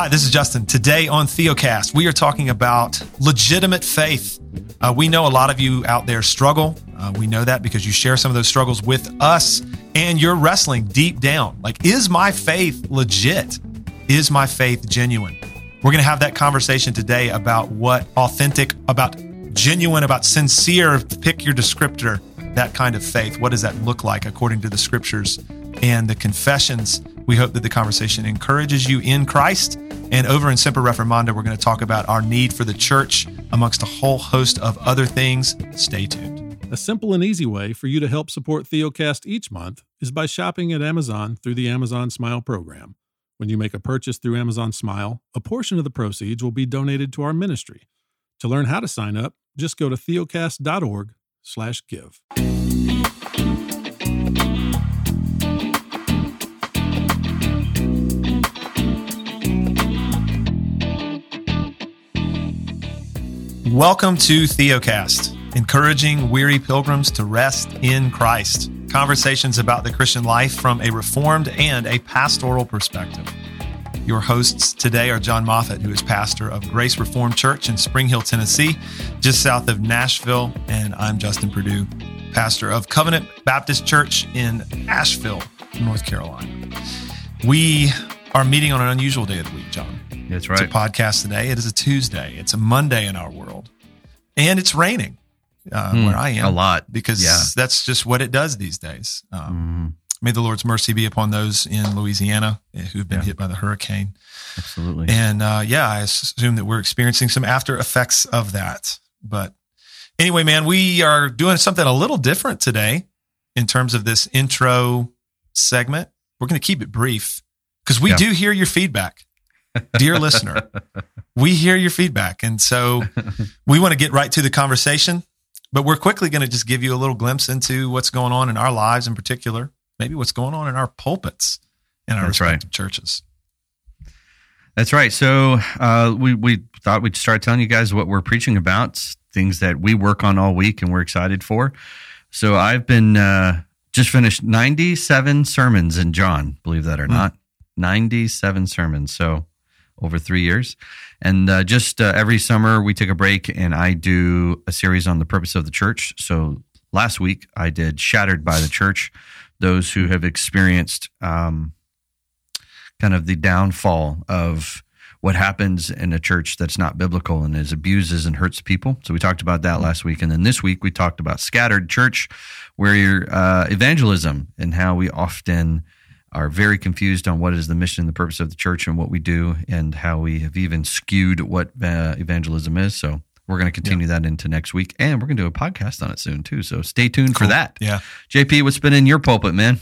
Hi, this is Justin. Today on Theocast, we are talking about legitimate faith. Uh, we know a lot of you out there struggle. Uh, we know that because you share some of those struggles with us and you're wrestling deep down. Like, is my faith legit? Is my faith genuine? We're going to have that conversation today about what authentic, about genuine, about sincere, pick your descriptor, that kind of faith. What does that look like according to the scriptures and the confessions? We hope that the conversation encourages you in Christ. And over in Semper Reformanda, we're going to talk about our need for the church amongst a whole host of other things. Stay tuned. A simple and easy way for you to help support Theocast each month is by shopping at Amazon through the Amazon Smile program. When you make a purchase through Amazon Smile, a portion of the proceeds will be donated to our ministry. To learn how to sign up, just go to theocast.org/give. Welcome to Theocast, encouraging weary pilgrims to rest in Christ. Conversations about the Christian life from a reformed and a pastoral perspective. Your hosts today are John Moffitt, who is pastor of Grace Reformed Church in Spring Hill, Tennessee, just south of Nashville, and I'm Justin Perdue, pastor of Covenant Baptist Church in Asheville, North Carolina. We are meeting on an unusual day of the week, John. That's right. It's a podcast today. It is a Tuesday. It's a Monday in our world, and it's raining uh, Mm, where I am a lot. because Yeah. that's just what it does these days. Um, Mhm. May the Lord's mercy be upon those in Louisiana eh, who've been Yeah. hit by the hurricane. Absolutely. And uh, yeah, I assume that we're experiencing some after effects of that. But anyway, man, we are doing something a little different today in terms of this intro segment. We're going to keep it brief because we Yeah. do hear your feedback, dear listener. We hear your feedback. And so we want to get right to the conversation, but we're quickly going to just give you a little glimpse into what's going on in our lives in particular, maybe what's going on in our pulpits in our That's right. respective churches. That's right. So uh, we we thought we'd start telling you guys what we're preaching about, things that we work on all week and we're excited for. So I've been uh, just finished 97 sermons in John, believe that or Hmm. not, 97 sermons. So over three years. And uh, just uh, every summer we take a break and I do a series on the purpose of the church. So last week I did Shattered by the Church, those who have experienced um, kind of the downfall of what happens in a church that's not biblical and is abuses and hurts people. So we talked about that last week, and then this week we talked about scattered church, where your uh, evangelism and how we often are very confused on what is the mission and the purpose of the church and what we do, and how we have even skewed what uh, evangelism is. So. We're going to continue that into next week, and we're going to do a podcast on it soon too. So stay tuned for that. Yeah. JP, what's been in your pulpit, man?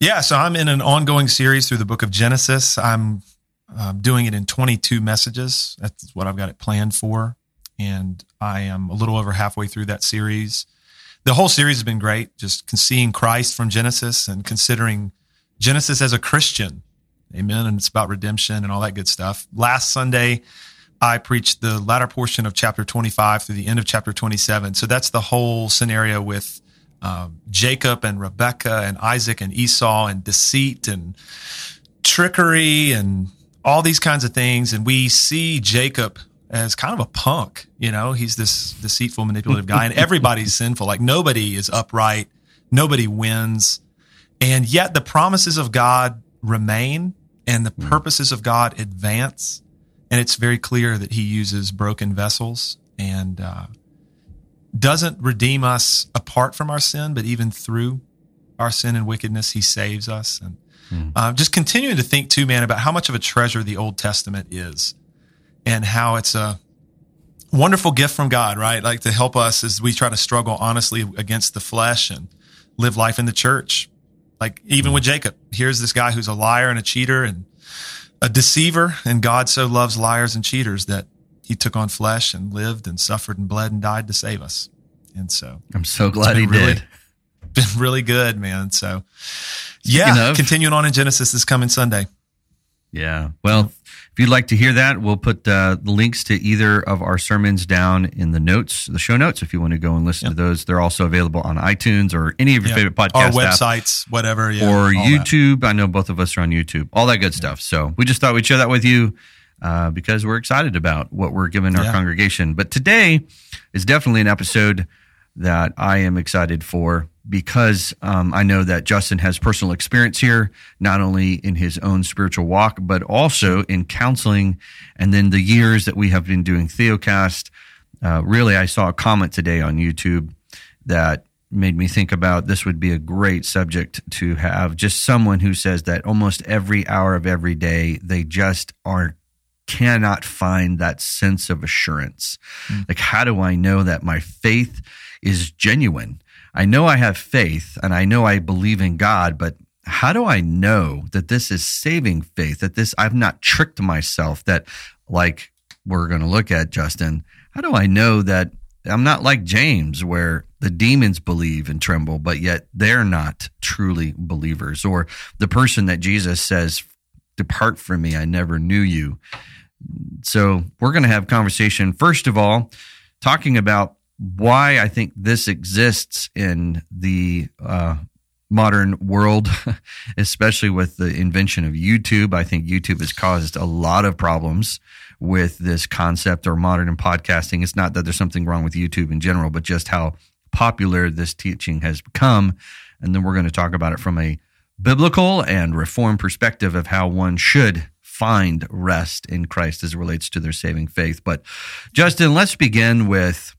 Yeah, so I'm in an ongoing series through the book of Genesis. I'm um, doing it in 22 messages. That's what I've got it planned for. And I am a little over halfway through that series. The whole series has been great, just seeing Christ from Genesis and considering Genesis as a Christian. Amen. And it's about redemption and all that good stuff. Last Sunday, I preached the latter portion of chapter 25 through the end of chapter 27. So that's the whole scenario with um, Jacob and Rebecca and Isaac and Esau and deceit and trickery and all these kinds of things. And we see Jacob as kind of a punk, you know, he's this deceitful, manipulative guy and everybody's sinful. Like nobody is upright. Nobody wins. And yet the promises of God remain and the purposes of God advance. And it's very clear that he uses broken vessels and, uh, doesn't redeem us apart from our sin, but even through our sin and wickedness, he saves us. And uh, just continuing to think too, man, about how much of a treasure the Old Testament is and how it's a wonderful gift from God, right? Like to help us as we try to struggle honestly against the flesh and live life in the church. Like even with Jacob, here's this guy who's a liar and a cheater and a deceiver. And God so loves liars and cheaters that he took on flesh and lived and suffered and bled and died to save us. And so I'm so glad he really- did. been really good, man. So yeah, of- continuing on in Genesis this coming Sunday. Yeah. Well, if you'd like to hear that, we'll put uh, the links to either of our sermons down in the notes, the show notes, if you want to go and listen Yep. to those. They're also available on iTunes or any of your Yeah. favorite podcast Our websites, whatever, yeah, or all that. YouTube. I know both of us are on YouTube. All that good stuff. So we just thought we'd share that with you. uh, because we're excited about what we're giving our Yeah. congregation. But today is definitely an episode that I am excited for because um, I know that Justin has personal experience here, not only in his own spiritual walk, but also in counseling. And then the years that we have been doing Theocast. Uh, really, I saw a comment today on YouTube that made me think about this would be a great subject to have just someone who says that almost every hour of every day they just are cannot find that sense of assurance. Like, how do I know that my faith is genuine? I know I have faith and I know I believe in God, but how do I know that this is saving faith, that this, I've not tricked myself, that like we're going to look at, Justin, how do I know that I'm not like James, where the demons believe and tremble, but yet they're not truly believers, or the person that Jesus says, Depart from me, I never knew you. So we're going to have conversation first of all, talking about why I think this exists in the uh, modern world, especially with the invention of YouTube. I think YouTube has caused a lot of problems with this concept or modern in podcasting. It's not that there's something wrong with YouTube in general, but just how popular this teaching has become. And then we're going to talk about it from a biblical and reform perspective of how one should find rest in Christ as it relates to their saving faith. But Justin, let's begin with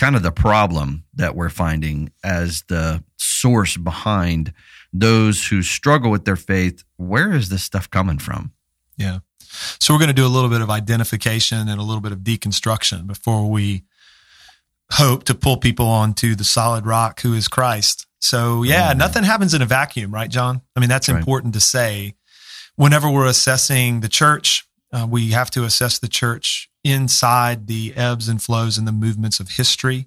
kind of the problem that we're finding as the source behind those who struggle with their faith. Where is this stuff coming from? Yeah. So we're going to do a little bit of identification and a little bit of deconstruction before we hope to pull people onto the solid rock who is Christ. So yeah, Mhm. nothing happens in a vacuum, right, John? I mean, that's Right. important to say. Whenever we're assessing the church, uh, we have to assess the church inside the ebbs and flows and the movements of history.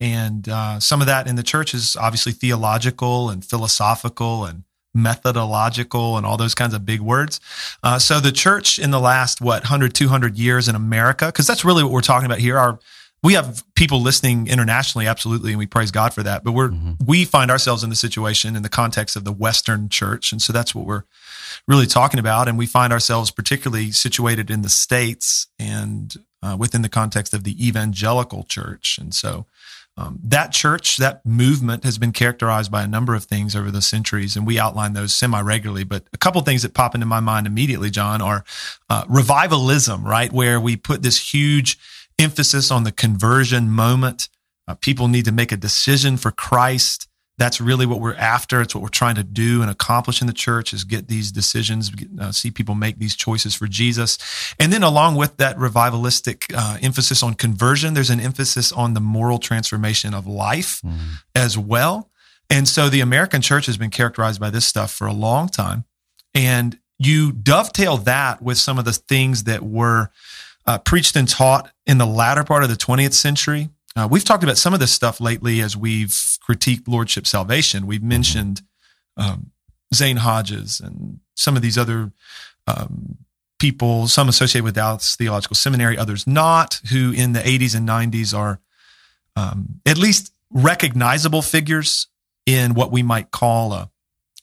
And uh, some of that in the church is obviously theological and philosophical and methodological and all those kinds of big words. Uh, so the church in the last, what, 100, 200 years in America, because that's really what we're talking about here. Our, we have people listening internationally, absolutely, and we praise God for that. But we're, we find ourselves in the situation in the context of the Western church. And so that's what we're really talking about. And we find ourselves particularly situated in the States and uh, within the context of the evangelical church. And so um, that church, that movement has been characterized by a number of things over the centuries, and we outline those semi regularly. But a couple things that pop into my mind immediately, John, are uh, revivalism, right? Where we put this huge emphasis on the conversion moment. Uh, people need to make a decision for Christ. That's really what we're after. It's what we're trying to do and accomplish in the church is get these decisions, get, uh, see people make these choices for Jesus. And then along with that revivalistic uh, emphasis on conversion, there's an emphasis on the moral transformation of life as well. And so the American church has been characterized by this stuff for a long time. And you dovetail that with some of the things that were uh, preached and taught in the latter part of the 20th century. Uh, we've talked about some of this stuff lately as we've critiqued lordship salvation. We've mentioned um, Zane Hodges and some of these other um, people, some associated with Dallas Theological Seminary, others not, who in the 80s and 90s are um, at least recognizable figures in what we might call a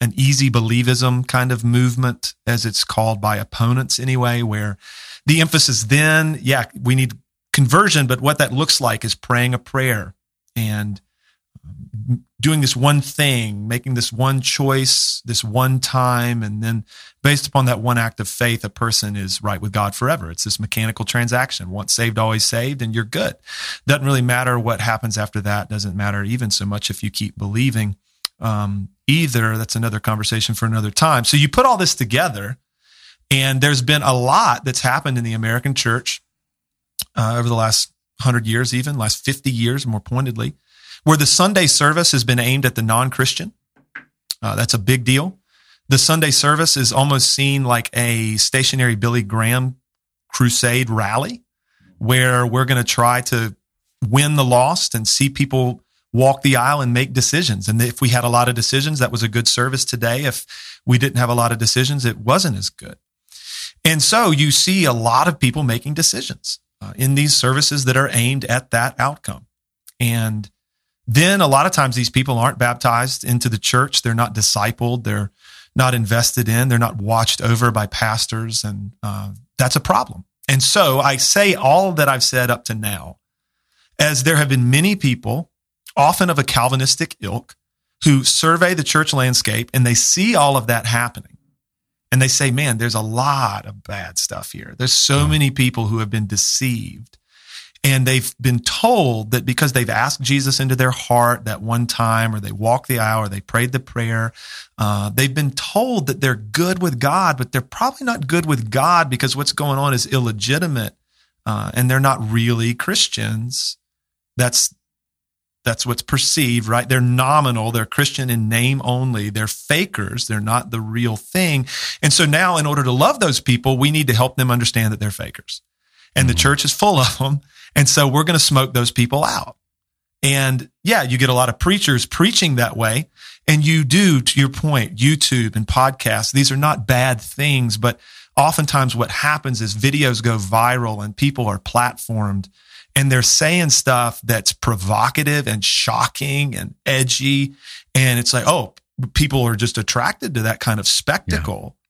an easy believism kind of movement, as it's called by opponents anyway, where the emphasis then, yeah, we need conversion, but what that looks like is praying a prayer and doing this one thing, making this one choice, this one time, and then based upon that one act of faith, a person is right with God forever. It's this mechanical transaction. Once saved, always saved, and you're good. Doesn't really matter what happens after that. Doesn't matter even so much if you keep believing um, either. That's another conversation for another time. So you put all this together, and there's been a lot that's happened in the American church uh, over the last hundred years, even last 50 years, more pointedly, where the Sunday service has been aimed at the non-Christian. Uh, that's a big deal. The Sunday service is almost seen like a stationary Billy Graham crusade rally, where we're going to try to win the lost and see people walk the aisle and make decisions. And if we had a lot of decisions, that was a good service today. If we didn't have a lot of decisions, it wasn't as good. And so you see a lot of people making decisions uh, in these services that are aimed at that outcome. And then a lot of times these people aren't baptized into the church. They're not discipled. They're not invested in, they're not watched over by pastors, and uh, that's a problem. And so I say all that I've said up to now, as there have been many people, often of a Calvinistic ilk, who survey the church landscape and they see all of that happening. And they say, man, there's a lot of bad stuff here. There's so many people who have been deceived and they've been told that because they've asked Jesus into their heart that one time, or they walked the aisle, or they prayed the prayer, uh, they've been told that they're good with God, but they're probably not good with God because what's going on is illegitimate, uh, and they're not really Christians. That's that's what's perceived, right? They're nominal. They're Christian in name only. They're fakers. They're not the real thing. And so now, in order to love those people, we need to help them understand that they're fakers. And the mm-hmm. church is full of them. And so we're going to smoke those people out. And yeah, you get a lot of preachers preaching that way. And you do, to your point, YouTube and podcasts. These are not bad things, but oftentimes what happens is videos go viral and people are platformed and they're saying stuff that's provocative and shocking and edgy. And it's like, oh, people are just attracted to that kind of spectacle. Yeah.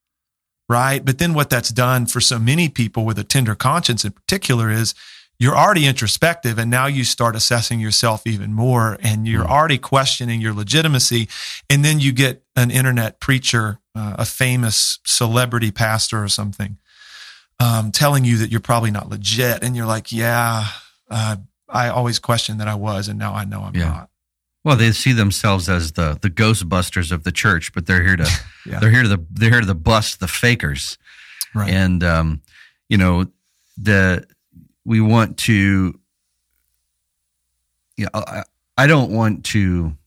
Right. But then what that's done for so many people with a tender conscience in particular is you're already introspective and now you start assessing yourself even more and you're mm. already questioning your legitimacy. And then you get an internet preacher, uh, a famous celebrity pastor or something, um, telling you that you're probably not legit. And you're like, yeah, uh, I always questioned that I was, and now I know I'm yeah. not. Well, they see themselves as the the Ghostbusters of the church, but they're here to yeah. they're here to the they're here to bust the fakers, right? And um, you know the we want to. Yeah, I, I don't want to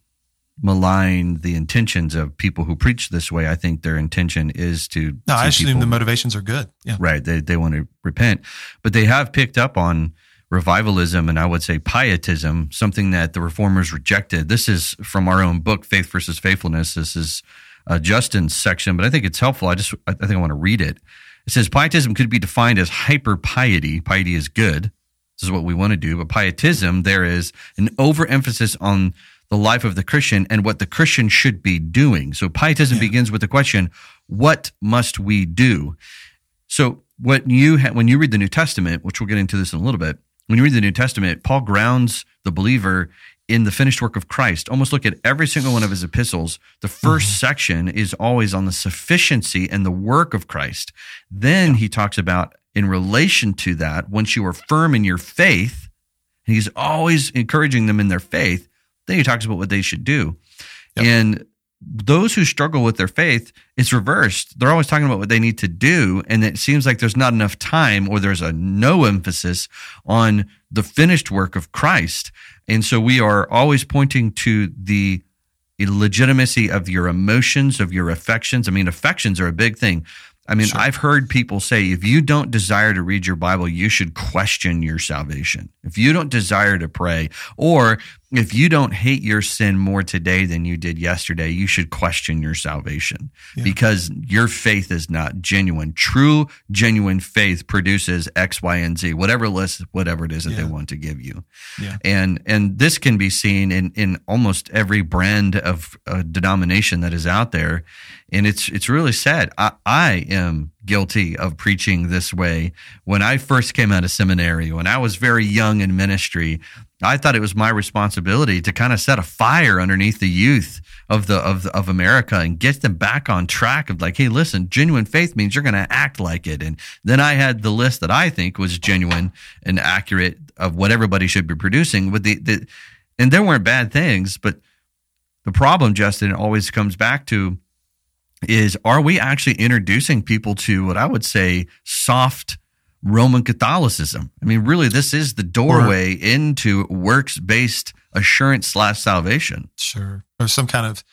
malign the intentions of people who preach this way. I think their intention is to. No, I assume people, the motivations are good. Yeah, right. They they want to repent, but they have picked up on revivalism and I would say pietism, something that the reformers rejected. This is from our own book, Faith versus Faithfulness. This is uh, Justin's section, but I think it's helpful. I just, I think I want to read it. It says pietism could be defined as hyper piety. Piety is good. This is what we want to do. But pietism, there is an overemphasis on the life of the Christian and what the Christian should be doing. So pietism yeah. begins with the question, what must we do? So what you ha- when you read the New Testament, which we'll get into this in a little bit, when you read the New Testament, Paul grounds the believer in the finished work of Christ. Almost look at every single one of his epistles. The 1st mm-hmm. section is always on the sufficiency and the work of Christ. Then he talks about in relation to that, once you are firm in your faith, and he's always encouraging them in their faith. Then he talks about what they should do. Yep. And those who struggle with their faith, it's reversed. They're always talking about what they need to do. And it seems like there's not enough time or there's a no emphasis on the finished work of Christ. And so we are always pointing to the legitimacy of your emotions, of your affections. I mean, affections are a big thing. I mean, sure. I've heard people say if you don't desire to read your Bible, you should question your salvation. If you don't desire to pray, or if you don't hate your sin more today than you did yesterday, you should question your salvation yeah. because your faith is not genuine. True, genuine faith produces X, Y, and Z, whatever list, whatever it is that yeah. they want to give you. Yeah. And and this can be seen in in almost every brand of uh, denomination that is out there, and it's it's really sad. I, I am guilty of preaching this way. When I first came out of seminary, when I was very young in ministry, I thought it was my responsibility to kind of set a fire underneath the youth of the of of America and get them back on track of like, hey, listen, genuine faith means you're going to act like it. And then I had the list that I think was genuine and accurate of what everybody should be producing. But the, the and there weren't bad things, but the problem, Justin, always comes back to is are we actually introducing people to what I would say soft Roman Catholicism. I mean, really, this is the doorway or, into works based assurance slash salvation. Sure. Or some kind of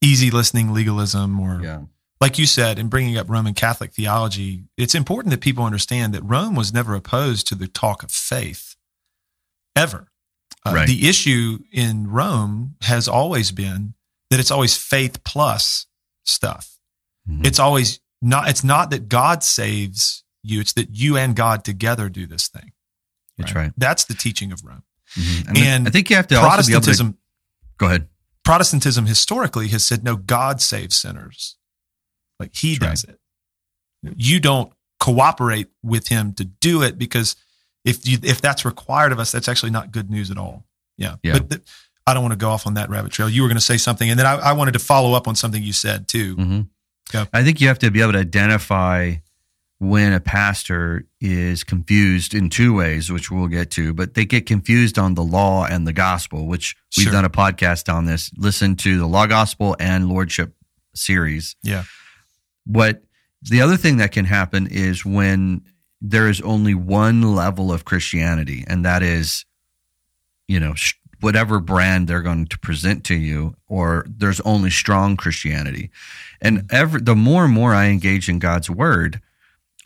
easy listening legalism or. Yeah. Like you said, in bringing up Roman Catholic theology, it's important that people understand that Rome was never opposed to the talk of faith, ever. Uh, right. The issue in Rome has always been that it's always faith plus stuff. Mm-hmm. It's always not, it's not that God saves you. It's that you and God together do this thing. That's right. That's the teaching of Rome. Mm-hmm. And, and I think you have to Protestantism. To, go ahead. Protestantism historically has said no, God saves sinners. Like he That's does it. You don't cooperate with him to do it because if you if that's required of us, that's actually not good news at all. Yeah. Yeah. But th- I don't want to go off on that rabbit trail. You were going to say something, and then I, I wanted to follow up on something you said too. hmm Go. I think you have to be able to identify when a pastor is confused in two ways, which we'll get to, but they get confused on the law and the gospel, which we've Sure. done a podcast on this. Listen to the law gospel and lordship series. Yeah. What the other thing that can happen is when there is only one level of Christianity, and that is, you know, sh- whatever brand they're going to present to you, or there's only strong Christianity. And every the more and more I engage in God's word,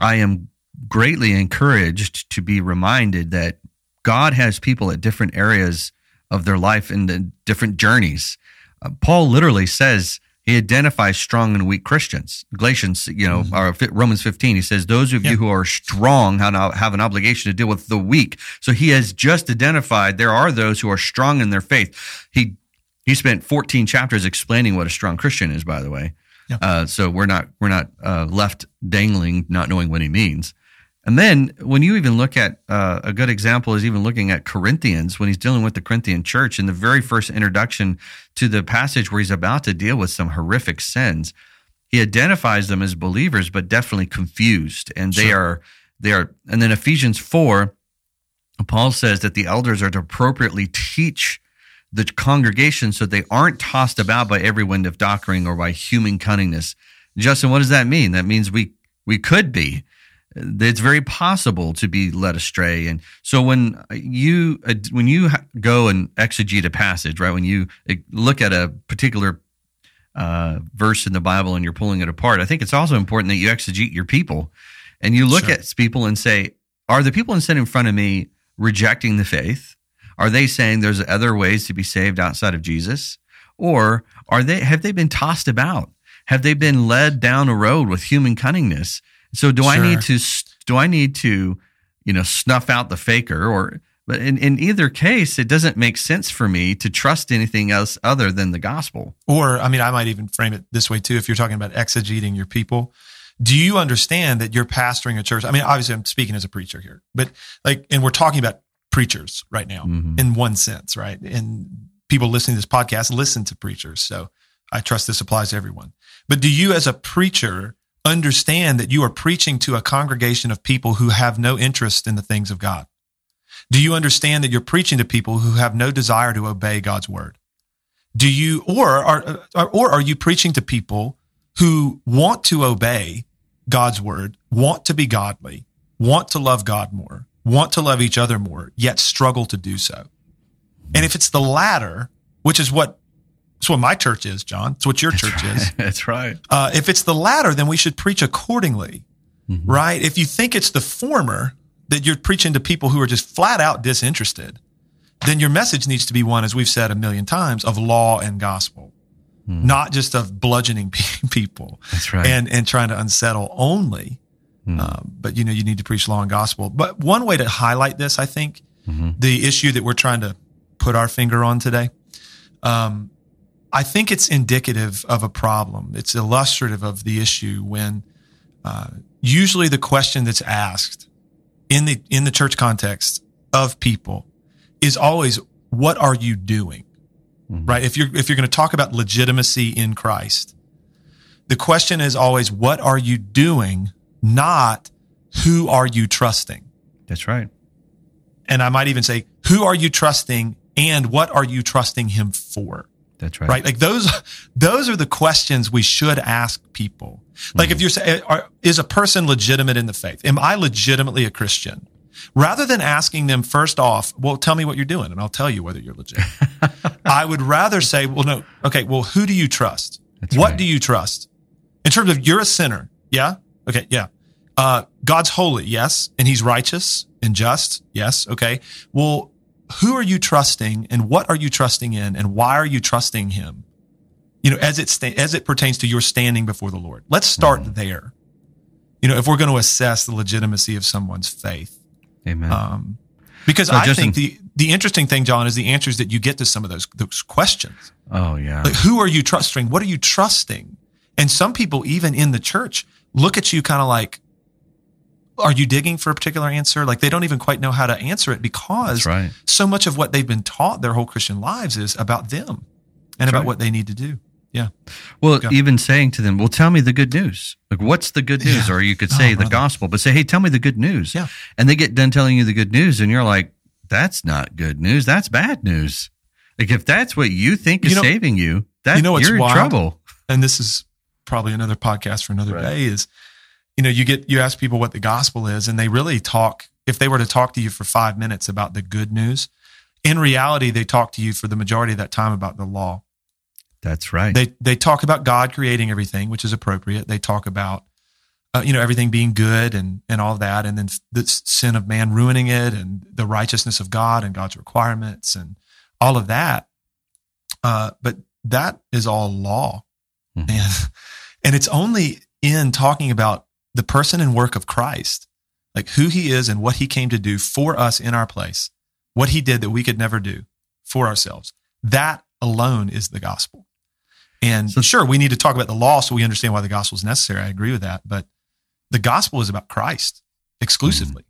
I am greatly encouraged to be reminded that God has people at different areas of their life and the different journeys. Uh, Paul literally says he identifies strong and weak Christians. Galatians, you know, or Romans 15, he says, Those of Yeah. you who are strong have an- have an obligation to deal with the weak. So he has just identified there are those who are strong in their faith. He he spent 14 chapters explaining what a strong Christian is, by the way. Yeah. Uh, so we're not we're not uh, left dangling, not knowing what he means. And then when you even look at uh, a good example is even looking at Corinthians when he's dealing with the Corinthian church in the very first introduction to the passage where he's about to deal with some horrific sins, he identifies them as believers, but definitely confused, and they Sure. are they are. And then Ephesians four, Paul says that the elders are to appropriately teach the congregation so they aren't tossed about by every wind of doctrine or by human cunningness. Justin, what does that mean? That means we we could be. It's very possible to be led astray, and so when you when you go and exegete a passage, right? When you look at a particular uh, verse in the Bible and you're pulling it apart, I think it's also important that you exegete your people, and you look Sure. at people and say, are the people in front of me rejecting the faith? Are they saying there's other ways to be saved outside of Jesus? Or are they have they been tossed about? Have they been led down a road with human cunningness? So do I need to do I need to, you know, snuff out the faker or but in, in either case, it doesn't make sense for me to trust anything else other than the gospel. Or, I mean, I might even frame it this way too. If you're talking about exegeting your people, do you understand that you're pastoring a church? I mean, obviously, I'm speaking as a preacher here, but like, and we're talking about preachers right now Mhm. in one sense, right? And people listening to this podcast listen to preachers. So I trust this applies to everyone. But do you, as a preacher, understand that you are preaching to a congregation of people who have no interest in the things of God? Do you understand that you're preaching to people who have no desire to obey God's word? Do you, or are, uh, or are you preaching to people who want to obey God's word, want to be godly, want to love God more, want to love each other more, yet struggle to do so? And if it's the latter, which is what, it's what my church is, John. It's what your church is. That's right. Uh, if it's the latter, then we should preach accordingly, Mhm. right? If you think it's the former, that you're preaching to people who are just flat out disinterested, then your message needs to be one, as we've said a million times, of law and gospel, Hmm. not just of bludgeoning people That's right. and and trying to unsettle only. Um, but you know, you need to preach law and gospel. But one way to highlight this, I think, Mhm. the issue that we're trying to put our finger on today, um, I think it's indicative of a problem. It's illustrative of the issue when uh, usually the question that's asked in the in the church context of people is always, "What are you doing?" Mhm. Right? If you're if you're going to talk about legitimacy in Christ, the question is always, "What are you doing?" Not who are you trusting. That's right. And I might even say, who are you trusting and what are you trusting him for? That's right. Right? Like those, those are the questions we should ask people. Like if you're saying, is a person legitimate in the faith? Am I legitimately a Christian? Rather than asking them first off, well, tell me what you're doing and I'll tell you whether you're legit. I would rather say, well, no, okay, well, who do you trust? That's what right. do you trust? In terms of you're a sinner. Yeah. Okay. Yeah. Uh, God's holy. Yes. And he's righteous and just. Yes. Okay. Well, who are you trusting and what are you trusting in and why are you trusting him? You know, as it, sta- as it pertains to your standing before the Lord. Let's start Mm-hmm. there. You know, if we're going to assess the legitimacy of someone's faith. Amen. Um, because So, I Justin- think the, the interesting thing, John, is the answers that you get to some of those, those questions. oh yeah. Like, who are you trusting? What are you trusting? And some people, even in the church, look at you kind of like, are you digging for a particular answer? Like they don't even quite know how to answer it because right. so much of what they've been taught their whole Christian lives is about them and That's about right. what they need to do. Yeah. Well, Go. even saying to them, "Well, tell me the good news." Like, what's the good news? Yeah. Or you could Oh, say the gospel, but say, "Hey, tell me the good news." Yeah. And they get done telling you the good news, and you're like, "That's not good news. That's bad news." Like, if that's what you think is You know- saving you, that you know what's you're in trouble. and this is probably another podcast for another Right. day is you know you get you ask people what the gospel is and they really talk if they were to talk to you for five minutes about the good news in reality they talk to you for the majority of that time about the law That's right. they they talk about god creating everything which is appropriate they talk about uh, you know everything being good and and all that and then the sin of man ruining it and the righteousness of god and god's requirements and all of that uh, but that is all law Mhm. and and it's only in talking about the person and work of Christ, like who he is and what he came to do for us in our place, what he did that we could never do for ourselves. That alone is the gospel. And So- sure, we need to talk about the law so we understand why the gospel is necessary. I agree with that. But the gospel is about Christ exclusively.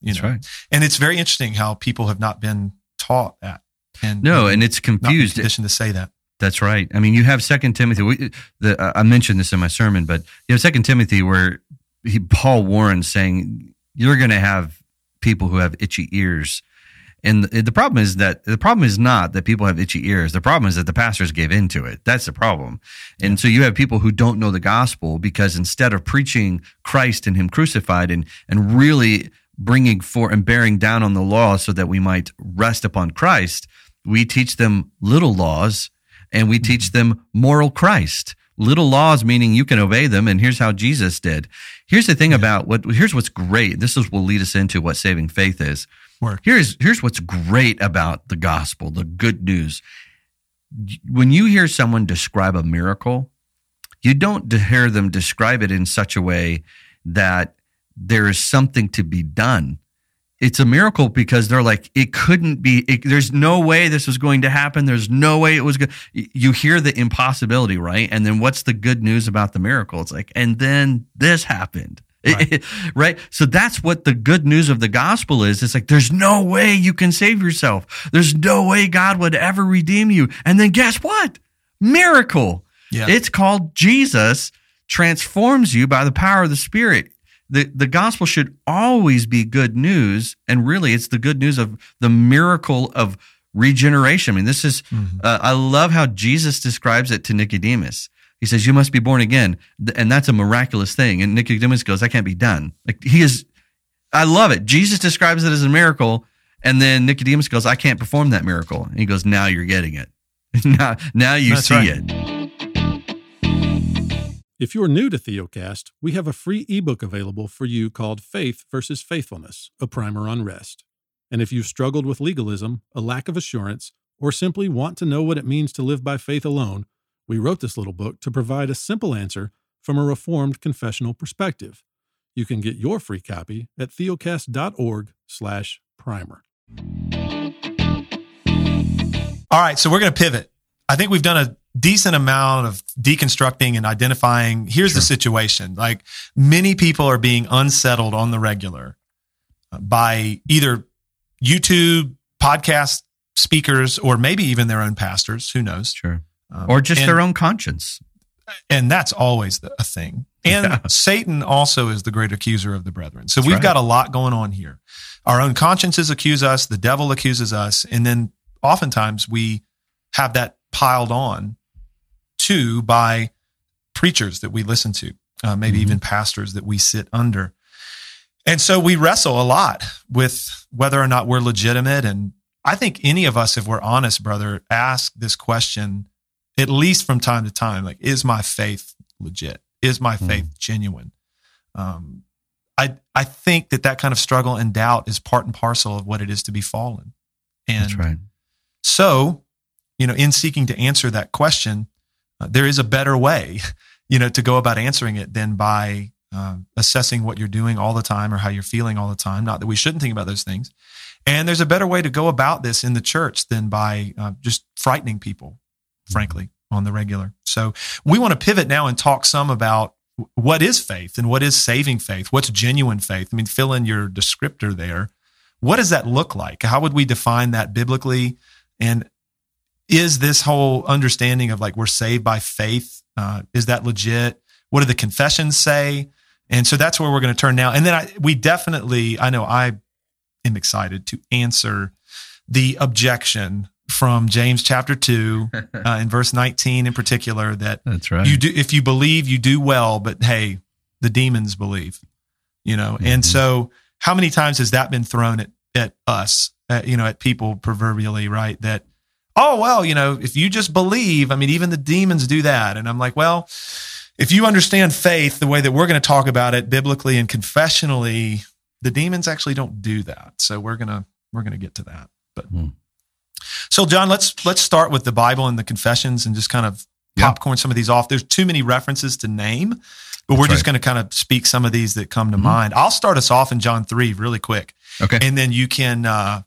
You That's know? right. And it's very interesting how people have not been taught that. And No, and it's not confused. conditioned to say that. That's right. I mean, you have Second Timothy. We, the, uh, I mentioned this in my sermon, but you have Second Timothy where he, Paul Warren saying you're going to have people who have itchy ears, and the, the problem is that the problem is not that people have itchy ears. The problem is that the pastors gave into it. That's the problem. And so you have people who don't know the gospel because instead of preaching Christ and Him crucified and and really bringing for and bearing down on the law so that we might rest upon Christ, we teach them little laws and we teach mm-hmm. them moral Christ. Little laws meaning you can obey them, and here's how Jesus did. Here's the thing about what here's what's great. This is will lead us into what saving faith is. Work. Here's here's what's great about the gospel, the good news. When you hear someone describe a miracle, you don't hear them describe it in such a way that there is something to be done it's a miracle because they're like it couldn't be it, there's no way this was going to happen. There's no way it was good you hear the impossibility right? And then what's the good news about the miracle? It's like and then this happened. Right. right? So that's what the good news of the gospel is. It's like there's no way you can save yourself. There's no way god would ever redeem you. And then guess what? Miracle. Yeah. it's called jesus transforms you by the power of the spirit the, the gospel should always be good news and really it's the good news of the miracle of regeneration. I mean this is Mhm. uh, i love how jesus describes it to nicodemus. He says you must be born again. And that's a miraculous thing. And nicodemus goes that can't be done. Like he is i love it. Jesus describes it as a miracle and then nicodemus goes i can't perform that miracle. And he goes now you're getting it. Now, now you That's see right. it If you're new to Theocast, we have a free ebook available for you called Faith versus Faithfulness, a primer on rest. And if you've struggled with legalism, a lack of assurance, or simply want to know what it means to live by faith alone, we wrote this little book to provide a simple answer from a reformed confessional perspective. You can get your free copy at theocast.org/primer. All right, so we're going to pivot. I think we've done a decent amount of deconstructing and identifying. Here's the situation: like many people are being unsettled on the regular uh, by either YouTube podcast speakers or maybe even their own pastors. Who knows? sure Um, or just and- their own conscience and that's always the, a thing. And Yeah. Satan also is the great accuser of the brethren. So That's we've right. got a lot going on here. Our own consciences accuse us, the devil accuses us, and then oftentimes we have that piled on too by preachers that we listen to, uh, maybe Mhm. even pastors that we sit under. And so we wrestle a lot with whether or not we're legitimate. And I think any of us, if we're honest, brother, ask this question at least from time to time like, is my faith legit? Is my Hmm. faith genuine? Um, I, I think that that kind of struggle and doubt is part and parcel of what it is to be fallen. And that's right so, you know, in seeking to answer that question, uh, there is a better way, you know, to go about answering it than by um, assessing what you're doing all the time or how you're feeling all the time. Not that we shouldn't think about those things. And there's a better way to go about this in the church than by uh, just frightening people, frankly. on the regular. So we want to pivot now and talk some about what is faith and what is saving faith? What's genuine faith? I mean, fill in your descriptor there. What does that look like? How would we define that biblically? And is this whole understanding of like we're saved by faith, uh, is that legit? What do the confessions say? And so that's where we're going to turn now. And then I, we definitely, I know I am excited to answer the objection from James chapter 2 uh, in verse 19 in particular that That's right. you do if you believe you do well but hey the demons believe you know and Mhm. so how many times has that been thrown at at us uh, you know at people proverbially right that oh well you know if you just believe i mean even the demons do that and i'm like well if you understand faith the way that we're going to talk about it biblically and confessionally the demons actually don't do that so we're going to we're going to get to that but Hmm. so john let's let's start with the bible and the confessions and just kind of Yeah. popcorn some of these off there's too many references to name but we're That's just right. going to kind of speak some of these that come to Mhm. mind i'll start us off in john 3 really quick Okay. and then you can uh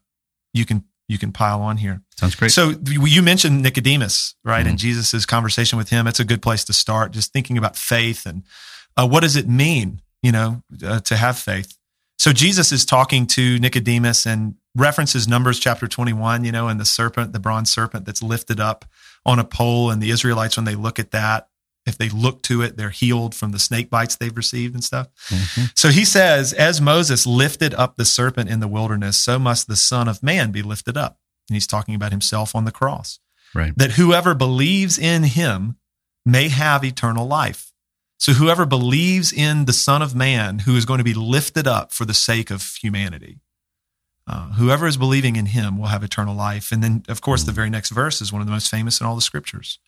you can you can pile on here Sounds great. so you mentioned Nicodemus, right? Mhm. And Jesus's conversation with him. It's a good place to start. Just thinking about faith and uh, what does it mean, you know, uh, to have faith. So Jesus is talking to Nicodemus and references Numbers chapter 21, you know, and the serpent, the bronze serpent that's lifted up on a pole. And the Israelites, when they look at that, if they look to it, they're healed from the snake bites they've received and stuff. Mhm. So he says, as Moses lifted up the serpent in the wilderness, so must the Son of Man be lifted up. And he's talking about himself on the cross. Right. That whoever believes in him may have eternal life. So whoever believes in the Son of Man who is going to be lifted up for the sake of humanity, uh, whoever is believing in him will have eternal life. And then, of course, the very next verse is one of the most famous in all the scriptures.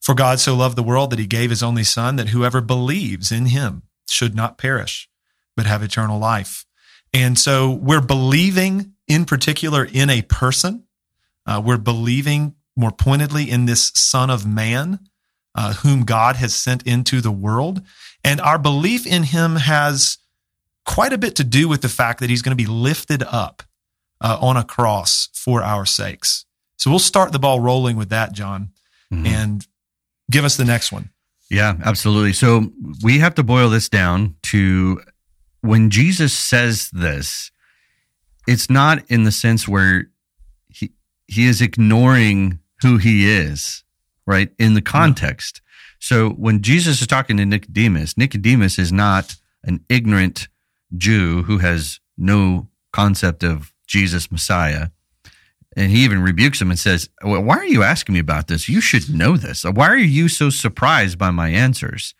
For God so loved the world that he gave his only Son, that whoever believes in him should not perish, but have eternal life. And so we're believing in particular in a person. Uh, we're believing more pointedly in this Son of Man, uh, whom God has sent into the world. And our belief in him has quite a bit to do with the fact that he's going to be lifted up uh, on a cross for our sakes. So we'll start the ball rolling with that, John, Mhm. and give us the next one. Yeah, absolutely. So we have to boil this down to when Jesus says this, it's not in the sense where he he is ignoring who he is, right? In the context. So when Jesus is talking to Nicodemus, Nicodemus is not an ignorant Jew who has no concept of Jesus Messiah. And he even rebukes him and says, Why are you asking me about this? You should know this. Why are you so surprised by my answers?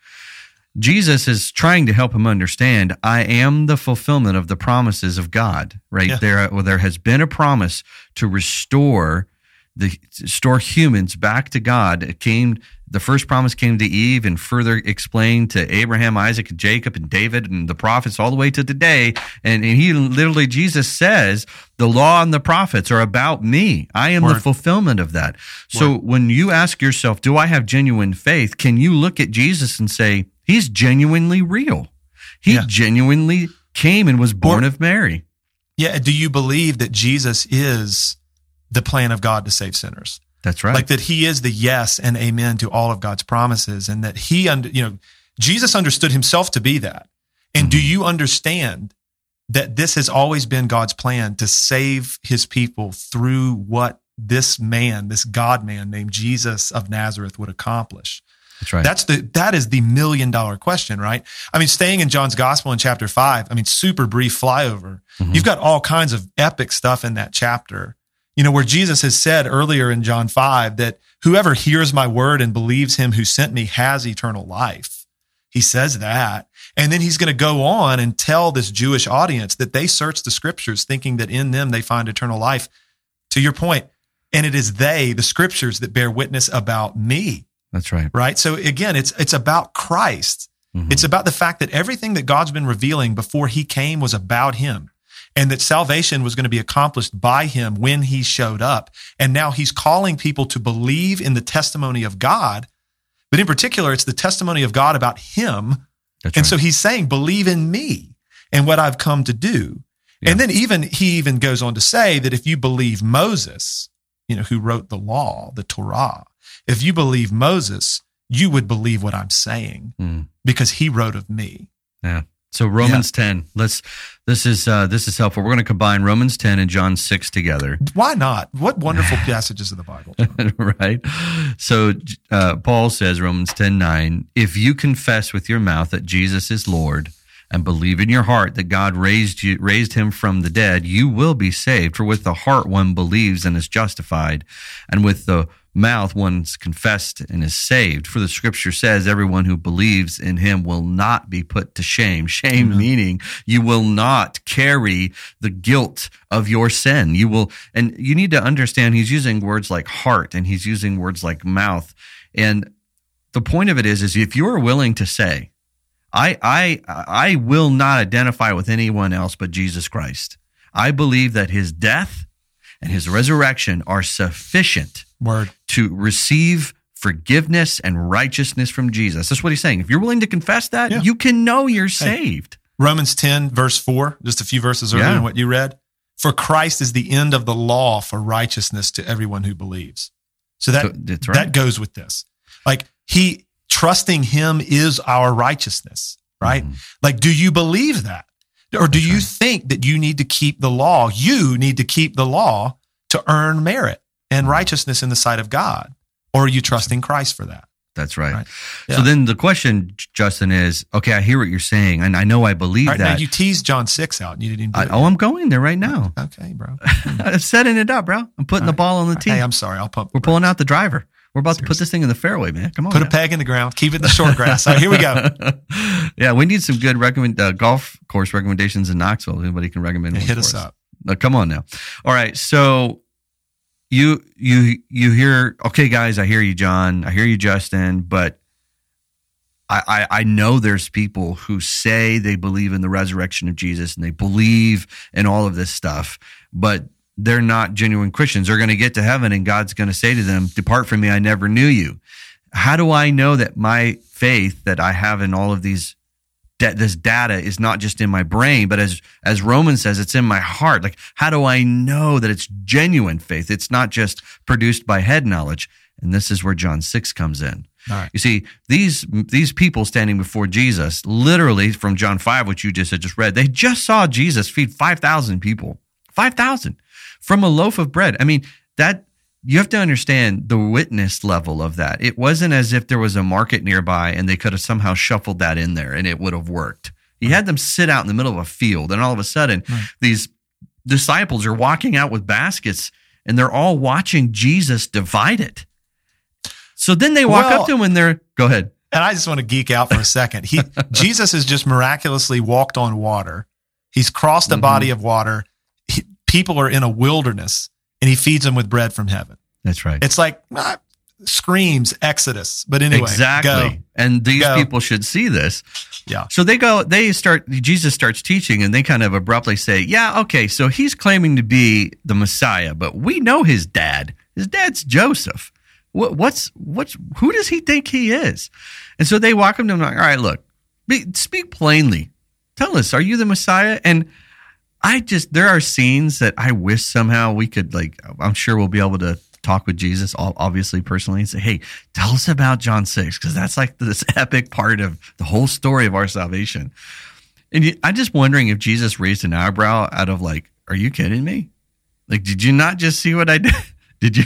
Jesus is trying to help him understand I am the fulfillment of the promises of God, right? Yeah. There, well, there has been a promise to restore the restore humans back to God. It came the first promise came to Eve and further explained to Abraham, Isaac, Jacob, and David, and the prophets all the way to today. And, and he literally, Jesus says, the law and the prophets are about me. I am the fulfillment of that. So when you ask yourself, do I have genuine faith? Can you look at Jesus and say, he's genuinely real? He Yeah. genuinely came and was born Or- of Mary. Yeah. Do you believe that Jesus is the plan of God to save sinners? That's right. Like that he is the yes and amen to all of God's promises and that he, under, you know, Jesus understood himself to be that. And do you understand that this has always been God's plan to save his people through what this man, this God man named Jesus of Nazareth would accomplish? That's right. That's the that is the million dollar question, right? I mean, staying in John's gospel in chapter five, I mean, super brief flyover. Mhm. You've got all kinds of epic stuff in that chapter. You know, where Jesus has said earlier in John 5 that whoever hears my word and believes him who sent me has eternal life. He says that. And then he's going to go on and tell this Jewish audience that they search the scriptures thinking that in them they find eternal life. To your point, and it is they, the scriptures, that bear witness about me That's right. right? So again, it's it's about Christ. Mhm. It's about the fact that everything that God's been revealing before he came was about him. And that salvation was going to be accomplished by him when he showed up. And now he's calling people to believe in the testimony of God. But in particular, it's the testimony of God about him. That's And right. so he's saying, believe in me and what I've come to do. Yeah. And then even he even goes on to say that if you believe Moses, you know, who wrote the law, the Torah, If you believe Moses, you would believe what I'm saying Mm. because he wrote of me. Yeah. So Romans 10. Let's this is uh this is helpful. We're going to combine Romans 10 and John 6 together. Why not? What wonderful passages of the Bible. right? So uh, Paul says, Romans 10 9, if you confess with your mouth that Jesus is Lord and believe in your heart that God raised you raised him from the dead, you will be saved. For with the heart one believes and is justified, and with the mouth one's confessed and is saved. For the scripture says, everyone who believes in him will not be put to shame. Shame mm-hmm. meaning you will not carry the guilt of your sin. You will, and you need to understand he's using words like heart and he's using words like mouth. And the point of it is, is if you're willing to say, I, I, I will not identify with anyone else but Jesus Christ. I believe that his death and his resurrection are sufficient Word. to receive forgiveness and righteousness from Jesus. That's what he's saying. If you're willing to confess that, Yeah. you can know you're saved. Romans 10, verse 4, just a few verses earlier Yeah. than what you read. For Christ is the end of the law for righteousness to everyone who believes. So that, So right. that goes with this. Like he trusting him is our righteousness, right? Mhm. Like, do you believe that? Or do you think that you need to keep the law? You need to keep the law to earn merit Mm-hmm. and righteousness in the sight of God. Or are you trusting Christ for that? That's right. Right. So then the question, Justin, is okay, I hear what you're saying, and I know I believe Right that. you teased John 6 out and you didn't I, oh, I'm going there right now. Okay, bro. I'm setting it up, bro. I'm putting the ball on the tee. Hey, I'm sorry. I'll pump. We're pulling out the driver. We're about to put this thing in the fairway, man. Come on. Put a now. peg in the ground. Keep it in the short grass. All right, here we go. yeah, we need some good recommend uh, golf course recommendations in Knoxville. Anybody can recommend Yeah, one hit for us up. Uh, come on now. All right, so you you you hear okay, guys. I hear you, John. I hear you, Justin. But I, I I know there's people who say they believe in the resurrection of Jesus and they believe in all of this stuff, but they're not genuine Christians. They're going to get to heaven and God's going to say to them, "Depart from me, I never knew you." How do I know that my faith that I have in all of these da- this data is not just in my brain, but as as Romans says, it's in my heart. Like, how do I know that it's genuine faith? It's not just produced by head knowledge. And this is where John six comes in. Right. You see, these these people standing before Jesus, literally from John five, which you just had just read, they just saw Jesus feed five thousand people, five thousand from a loaf of bread. I mean, that you have to understand the witness level of that. It wasn't as if there was a market nearby and they could have somehow shuffled that in there and it would have worked. He had them sit out in the middle of a field, and all of a sudden, Right. these disciples are walking out with baskets and they're all watching Jesus divide it. So then they walk Well- up to him and they're, go ahead. And I just want to geek out for a second. He Jesus has just miraculously walked on water. He's crossed a Mhm. body of water. He, people are in a wilderness, and he feeds them with bread from heaven. That's right. It's like ah, screams Exodus. But anyway, exactly. go. And these Go. people should see this. Yeah. So they go, they start, Jesus starts teaching and they kind of abruptly say, yeah, okay, so he's claiming to be the Messiah, but we know his dad. His dad's Joseph. What, what's, what's, who does he think he is? And so they walk him to him like, all right, look, be, speak plainly. Tell us, are you the Messiah? And I just, there are scenes that I wish somehow we could, like, I'm sure we'll be able to talk with Jesus, obviously, personally, and say, hey, tell us about John 6, because that's like this epic part of the whole story of our salvation. And I'm just wondering if Jesus raised an eyebrow out of, like, are you kidding me? Like, did you not just see what I did? Did you?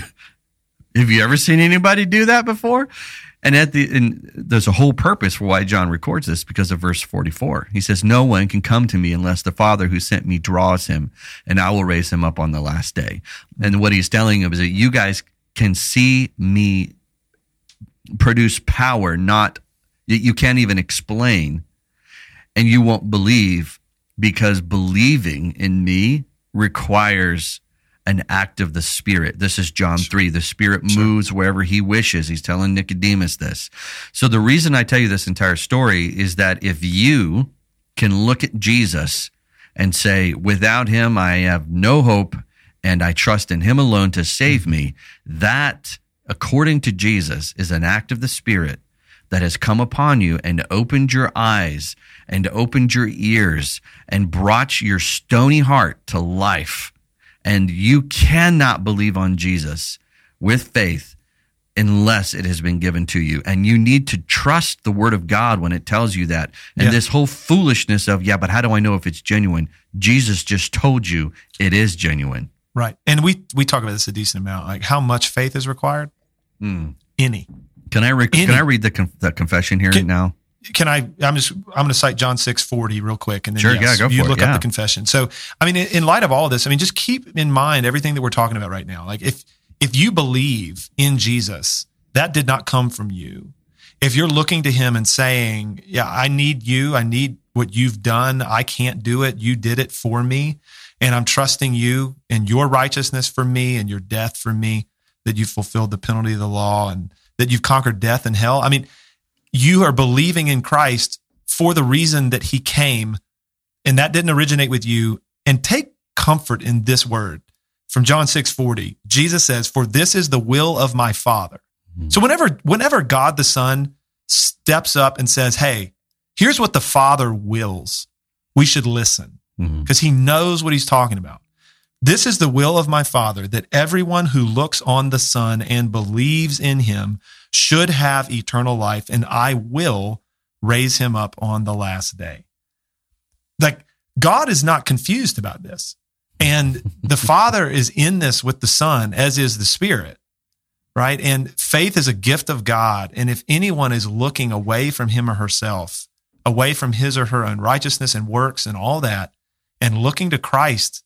Have you ever seen anybody do that before? And at the and there's a whole purpose for why John records this because of verse 44. He says, "No one can come to me unless the Father who sent me draws him, and I will raise him up on the last day." And what he's telling him is that you guys can see me produce power, not you can't even explain, and you won't believe because believing in me requires an act of the Spirit. This is John 3. The Spirit moves wherever He wishes. He's telling Nicodemus this. So, the reason I tell you this entire story is that if you can look at Jesus and say, without Him, I have no hope and I trust in Him alone to save hmm. me, that, according to Jesus, is an act of the Spirit that has come upon you and opened your eyes and opened your ears and brought your stony heart to life and you cannot believe on Jesus with faith unless it has been given to you. And you need to trust the word of God when it tells you that. And Yeah. this whole foolishness of, yeah, but how do I know if it's genuine? Jesus just told you it is genuine. Right. And we we talk about this a decent amount. Like how much faith is required? Mm. Any. Can I re- can I read the con- the confession here Can- now? Can I? I'm just. I'm going to cite John six forty real quick, and then Sure, yes, yeah, you for it, look yeah. up the confession. So, I mean, in, in light of all of this, I mean, just keep in mind everything that we're talking about right now. Like, if if you believe in Jesus, that did not come from you. If you're looking to Him and saying, "Yeah, I need you. I need what you've done. I can't do it. You did it for me, and I'm trusting you and your righteousness for me and your death for me. That you fulfilled the penalty of the law and that you've conquered death and hell. I mean." You are believing in Christ for the reason that he came, and that didn't originate with you. And take comfort in this word from John 6 40. Jesus says, For this is the will of my Father. Hmm. So whenever whenever God the Son steps up and says, Hey, here's what the Father wills, we should listen mm-hmm. because he knows what he's talking about. This is the will of my Father that everyone who looks on the Son and believes in him should have eternal life, and I will raise him up on the last day. Like, God is not confused about this. And the Father is in this with the Son, as is the Spirit, right? And faith is a gift of God. And if anyone is looking away from him or herself, away from his or her own righteousness and works and all that, and looking to Christ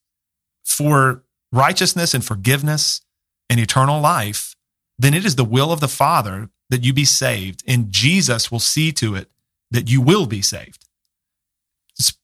for righteousness and forgiveness and eternal life, then it is the will of the Father that you be saved, and Jesus will see to it that you will be saved. It's,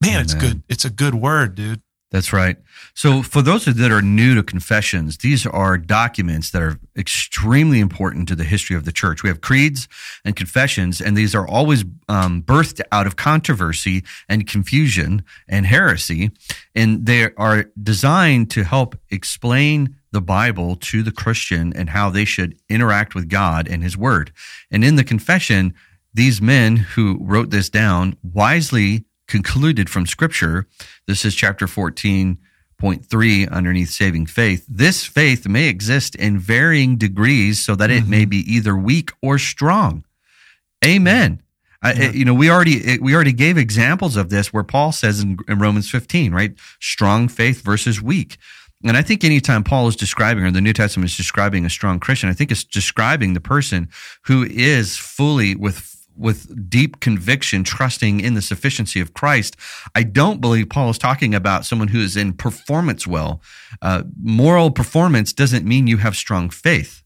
man, it's good. It's a good word, dude. That's right. So, for those that are new to confessions, these are documents that are extremely important to the history of the church. We have creeds and confessions, and these are always um, birthed out of controversy and confusion and heresy. And they are designed to help explain the Bible to the Christian and how they should interact with God and His Word. And in the confession, these men who wrote this down wisely concluded from Scripture. This is chapter 14.3 underneath saving faith. This faith may exist in varying degrees so that it mm-hmm. may be either weak or strong. Amen. I, you know, we already we already gave examples of this where Paul says in, in Romans 15, right? Strong faith versus weak. And I think anytime Paul is describing or the New Testament is describing a strong Christian, I think it's describing the person who is fully with with deep conviction, trusting in the sufficiency of Christ. I don't believe Paul is talking about someone who is in performance well. Uh, moral performance doesn't mean you have strong faith.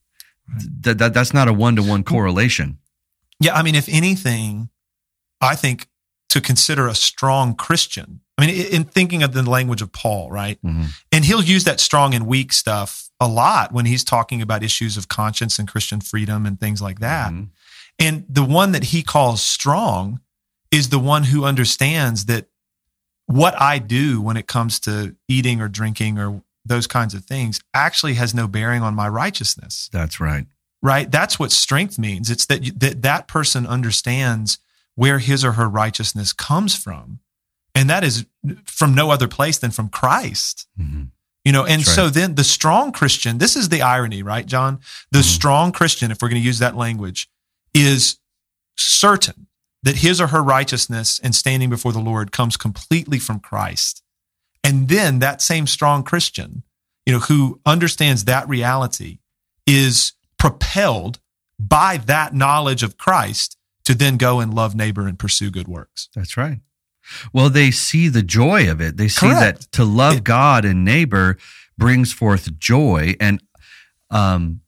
That, that that's not a one to one correlation. Yeah, I mean, if anything, I think to consider a strong Christian. I mean, in thinking of the language of Paul, right? Mhm. And he'll use that strong and weak stuff a lot when he's talking about issues of conscience and Christian freedom and things like that. Mhm. And the one that he calls strong is the one who understands that what I do when it comes to eating or drinking or those kinds of things actually has no bearing on my righteousness. That's right. right? That's what strength means. It's that you- that that person understands where his or her righteousness comes from. And that is from no other place than from Christ. Mhm. you know and That's so then the strong christian this is the irony right john? The Mhm. strong christian if we're going to use that language is certain that his or her righteousness and standing before the lord comes completely from christ and then that same strong christian you know who understands that reality is propelled by that knowledge of christ to then go and love neighbor and pursue good works That's right. Well, they see the joy of it. They see Correct. that to love It- God and neighbor brings forth joy. And um,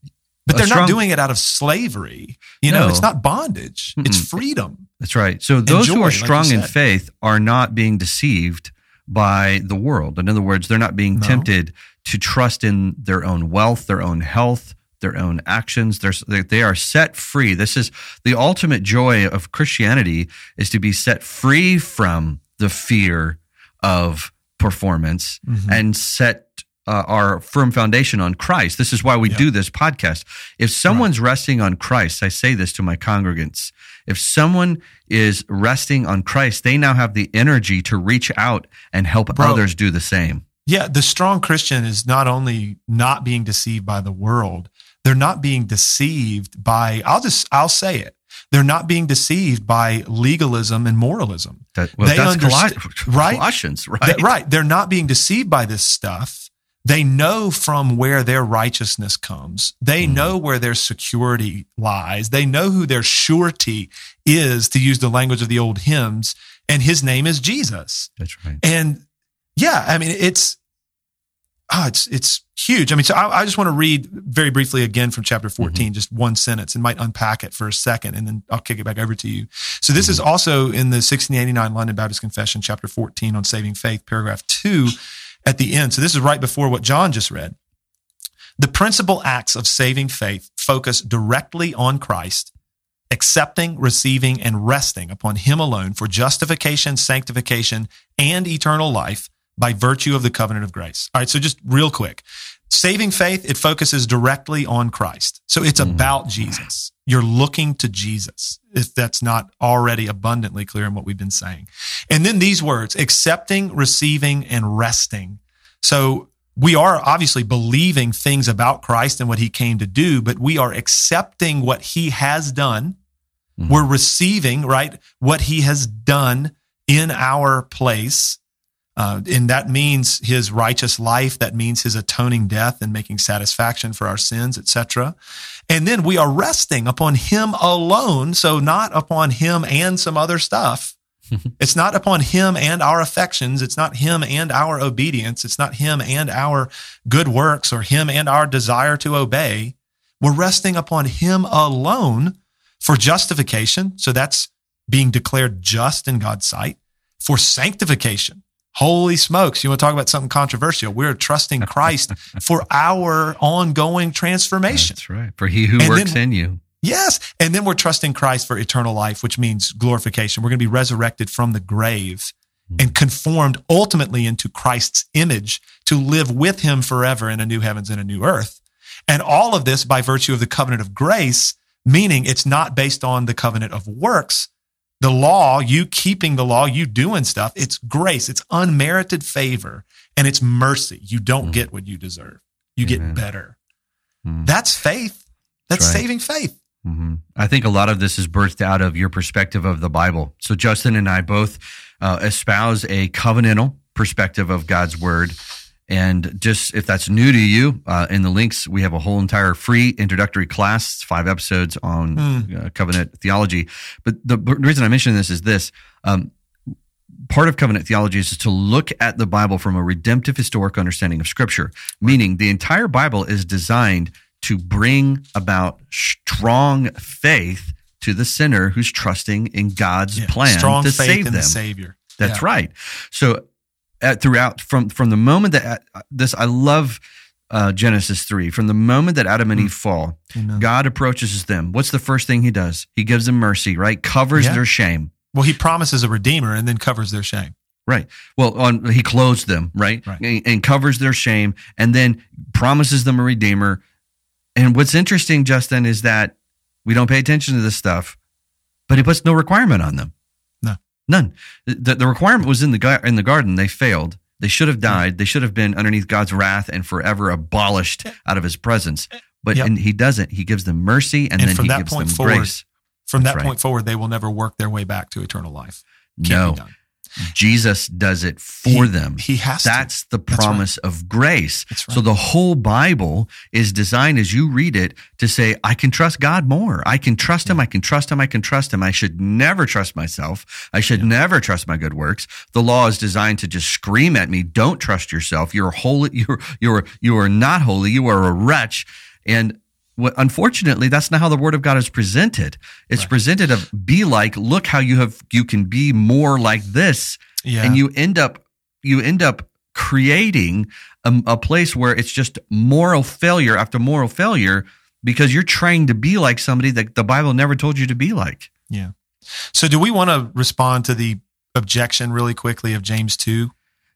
but they're strong- not doing it out of slavery you know No. it's not bondage it's Mm-mm. freedom that's right. So those who are strong you in faith are not being deceived by the world. In other words, they're not being No. tempted to trust in their own wealth, their own health, their own actions. They're, they- are set free. This is the ultimate joy of Christianity is to be set free from the fear of performance Mhm. and set uh, our firm foundation on Christ. This is why we Yeah. do this podcast. If someone's resting on Christ, I say this to my congregants. If someone is resting on Christ, they now have the energy to reach out and help Bro. others do the same. Yeah, the strong Christian is not only not being deceived by the world, they're not being deceived by, I'll just, I'll say it. They're not being deceived by legalism and moralism. That, well, They that's underst- Colo- right? Colossians, right? That- right. They're not being deceived by this stuff. They know from where their righteousness comes. They Mhm. know where their security lies. They know who their surety is, to use the language of the old hymns, and his name is Jesus. That's right. And yeah, I mean, it's, oh, it's, it's huge. I mean, so I, I just want to read very briefly again from chapter mm-hmm. 14, just one sentence and might unpack it for a second, and then I'll kick it back over to you. So this is mm-hmm. also in the 1689 London Baptist Confession, chapter 14 on saving faith, paragraph two at the end. So this is right before what John just read. The principal acts of saving faith focus directly on Christ, accepting, receiving, and resting upon Him alone for justification, sanctification, and eternal life by virtue of the covenant of grace. All right, so just real quick. Saving faith, it focuses directly on Christ. So it's Mhm. about Jesus. You're looking to Jesus, if that's not already abundantly clear in what we've been saying. And then these words accepting, receiving, and resting. So we are obviously believing things about Christ and what he came to do, but we are accepting what he has done. Mhm. We're receiving, right, what he has done in our place. Uh, and that means his righteous life. That means his atoning death and making satisfaction for our sins, etc. And then we are resting upon him alone. So not upon him and some other stuff. It's not upon him and our affections. It's not him and our obedience. It's not him and our good works or him and our desire to obey. We're resting upon him alone for justification. So that's being declared just in God's sight for sanctification. Holy smokes. You want to talk about something controversial? We're trusting Christ for our ongoing transformation. That's right. For he who And works then- in you. Yes. And then we're trusting Christ for eternal life, which means glorification. We're going to be resurrected from the grave hmm. and conformed ultimately into Christ's image to live with him forever in a new heavens and a new earth. And all of this by virtue of the covenant of grace, meaning it's not based on the covenant of works. The law, you keeping the law, you doing stuff, it's grace, it's unmerited favor, and it's mercy. You don't Mhm. get what you deserve. You Amen. get better. Mhm. That's faith. That's That's right. saving faith. hmm I think a lot of this is birthed out of your perspective of the Bible. So Justin and I both uh, espouse a covenantal perspective of God's word. And just if that's new to you, uh, in the links, we have a whole entire free introductory class, five episodes on uh, covenant theology. But the reason I mention this is this. Um, part of covenant theology is to look at the Bible from a redemptive historic understanding of scripture, meaning the entire Bible is designed to bring about strong faith to the sinner who's trusting in God's Yeah. plan Strong to faith save in them. the Savior. That's Yeah. right. So at, throughout from from the moment that uh, this, I love uh, Genesis three. From the moment that Adam and Mm. Eve fall, Amen. God approaches them. What's the first thing He does? He gives them mercy. Right, covers Yeah. their shame. Well, he promises a redeemer and then covers their shame. Right. Well, on he clothes them, right? Right. And, and covers their shame, and then promises them a redeemer. And what's interesting, Justin, is that we don't pay attention to this stuff, but he puts no requirement on them. No. none. The, the requirement was in the in the garden. They failed. They should have hmm. died. They should have been underneath God's wrath and forever abolished out of His presence. But Yep. and He doesn't. He gives them mercy, and, And then from He that gives point them forward, grace. From That's that right. point forward, they will never work their way back to eternal life. Can't No. Jesus does it for He- them. He has to. That's the That's right. promise of grace. That's So the whole Bible is designed as you read it to say, I can trust God more. I can trust him. I can trust him. I can trust him. I should never trust myself. I should never trust my good works. The law is designed to just scream at me, don't trust yourself. You're holy. You're, you're, you are not holy. You are a wretch. And unfortunately, that's not how the word of God is presented. It's Right. presented of be like, look how you have, you can be more like this Yeah. and you end up you end up creating a, a place where it's just moral failure after moral failure because you're trying to be like somebody that the Bible never told you to be like. yeah. So, do we want to respond to the objection really quickly of James two?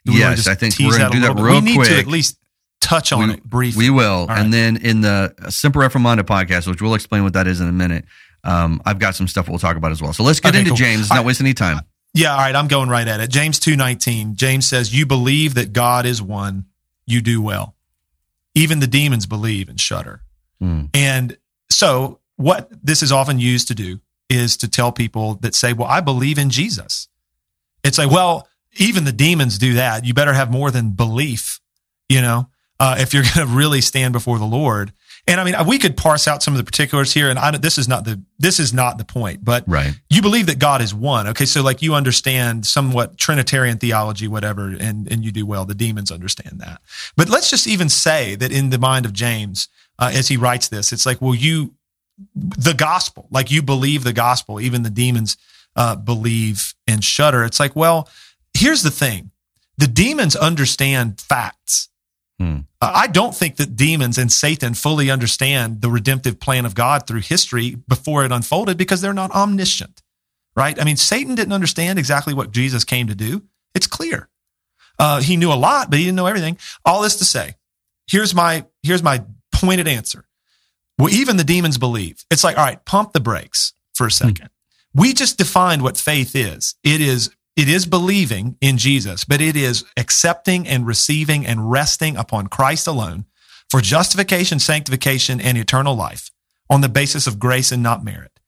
Do we wanna Yes, I think we're gonna do that bit? real We need quick. to at least touch on we, it briefly. We will, right. and then in the Semper Reformanda podcast, which we'll explain what that is in a minute. Um, I've got some stuff we'll talk about as well. So let's get Okay, into cool. James. Let's not right. waste any time. Yeah, all right, I'm going right at it. James 2:19. James says, "You believe that God is one, you do well. Even the demons believe and shudder." Hmm. And so, what this is often used to do is to tell people that say, Well, I believe in Jesus. It's like, Well, even the demons do that. You better have more than belief, you know, uh, if you're going to really stand before the Lord. And I mean, we could parse out some of the particulars here, and I, this is not the this is not the point. But Right. you believe that God is one. Okay, so like you understand somewhat Trinitarian theology, whatever, and and you do well. The demons understand that. But let's just even say that in the mind of James, uh, as he writes this, it's like, well, you the gospel, like you believe the gospel. Even the demons uh, believe and shudder. It's like, well, here's the thing: the demons understand facts. Hmm. Uh, I don't think that demons and Satan fully understand the redemptive plan of God through history before it unfolded because they're not omniscient, right? I mean, Satan didn't understand exactly what Jesus came to do. It's clear. Uh, he knew a lot, but he didn't know everything. All this to say, here's my here's my pointed answer. Well, even the demons believe. It's like, all right, pump the brakes for a second. We just defined what faith is. It is it is believing in Jesus, but it is accepting and receiving and resting upon Christ alone for justification, sanctification, and eternal life on the basis of grace and not merit.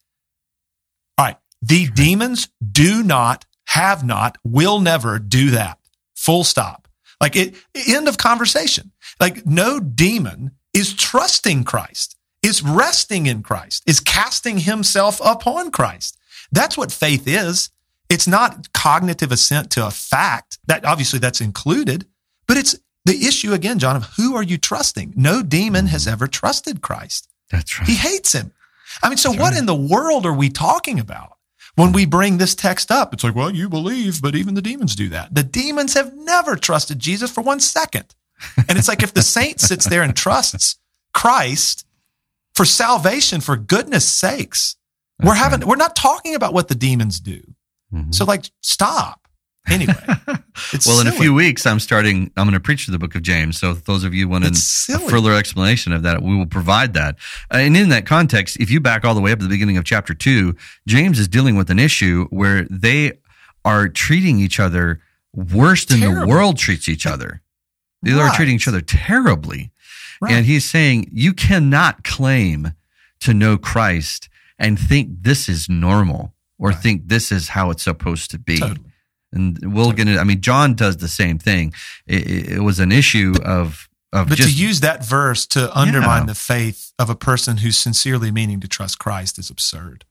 All right. The demons do not, have not, will never do that. Full stop. Like it, end of conversation. Like no demon is trusting Christ, is resting in Christ, is casting himself upon Christ. That's what faith is. It's not cognitive assent to a fact. That obviously that's included, but it's the issue again, John, of who are you trusting? No demon has ever trusted Christ. That's right. He hates him. I mean, so what in the world are we talking about when we bring this text up? It's like, well, you believe, but even the demons do that. The demons have never trusted Jesus for one second. And it's like if the saint sits there and trusts Christ for salvation, for goodness sakes, we're That's having, we're not talking about what the demons do. Mhm. So like, stop. Anyway, it's well, in a few weeks, I'm starting. I'm going to preach the book of James. So, those of you want a further explanation of that, we will provide that. Uh, and in that context, if you back all the way up to the beginning of chapter two, James is dealing with an issue where they are treating each other worse than the world treats each other. They are treating each other terribly. Right. And he's saying you cannot claim to know Christ and think this is normal or Right. think this is how it's supposed to be. Totally. And we'll get it. I mean, John does the same thing. It, it- was an issue of of But just to use that verse to undermine Yeah. the faith of a person who's sincerely meaning to trust Christ is absurd.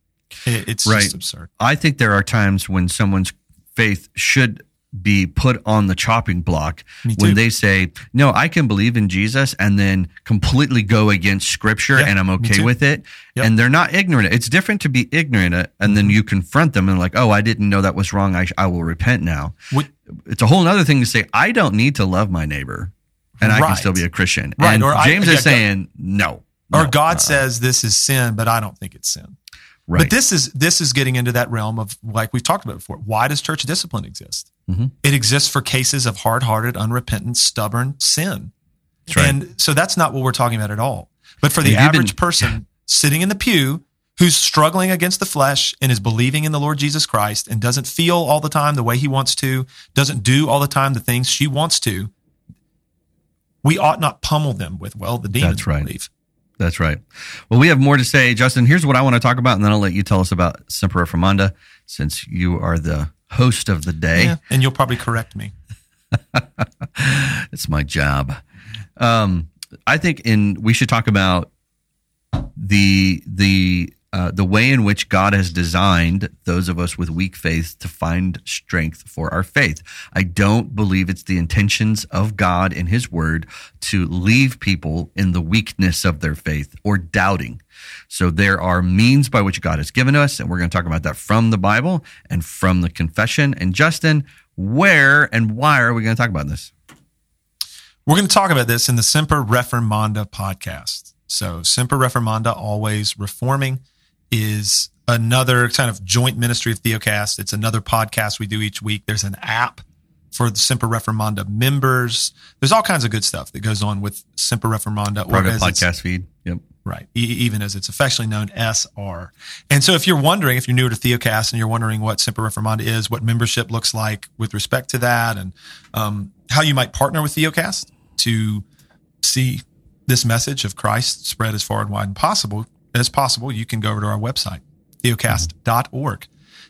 It- It's Right. just absurd. I think there are times when someone's faith should be put on the chopping block when they say, "No, I can believe in Jesus," and then completely go against Scripture, Yeah, and I'm okay with it. Yep. And they're not ignorant. It's different to be ignorant, uh, and then you confront them and like, "Oh, I didn't know that was wrong. I, I will repent now." What- It's a whole other thing to say, "I don't need to love my neighbor, and I can still be a Christian." Right, And or I- James yeah, is saying, "No." or no, God uh-uh. says this is sin, but I don't think it's sin. Right. But this is this is getting into that realm of like we've talked about before. Why does church discipline exist? Mhm. It exists for cases of hard-hearted, unrepentant, stubborn sin. Right. And so that's not what we're talking about at all. But for the you been- average person sitting in the pew who's struggling against the flesh and is believing in the Lord Jesus Christ and doesn't feel all the time the way he wants to, doesn't do all the time the things she wants to, we ought not pummel them with, well, the demons That's right. believe. That's right. Well, we have more to say, Justin. Here's what I want to talk about, and then I'll let you tell us about Semper Reformanda, since you are the host of the day. Yeah, and you'll probably correct me. It's my job. Um, I think in we should talk about the the uh, the way in which God has designed those of us with weak faith to find strength for our faith. I don't believe it's the intentions of God in His Word to leave people in the weakness of their faith or doubting. So there are means by which God has given us, and we're going to talk about that from the Bible and from the confession. And Justin, where and why are we going to talk about this? We're going to talk about this in the Semper Reformanda podcast. So, Semper Reformanda, always reforming, is another kind of joint ministry of Theocast. It's another podcast we do each week. There's an app for the Semper Reformanda members. There's all kinds of good stuff that goes on with Semper Reformanda. as it's- podcast feed. Yep. Right. E- even as it's affectionately known, SR. And so if you're wondering, if you're newer to Theocast and you're wondering what Semper Reformanda is, what membership looks like with respect to that, and um, how you might partner with Theocast to see this message of Christ spread as far and wide and possible as possible, you can go over to our website, theocast.org.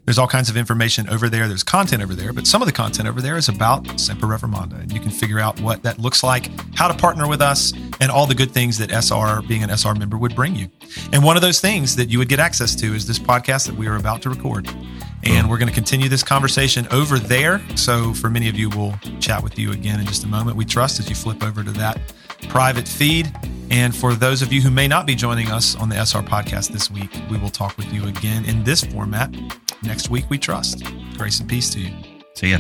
There's all kinds of information over there. There's content over there, but some of the content over there is about Semper Reformanda. And you can figure out what that looks like, how to partner with us, and all the good things that SR, being an SR member, would bring you. And one of those things that you would get access to is this podcast that we are about to record. And we're going to continue this conversation over there. So, for many of you, we'll chat with you again in just a moment. We trust as you flip over to that private feed. And for those of you who may not be joining us on the SR podcast this week, we will talk with you again in this format next week, we trust. Grace and peace to you. See ya.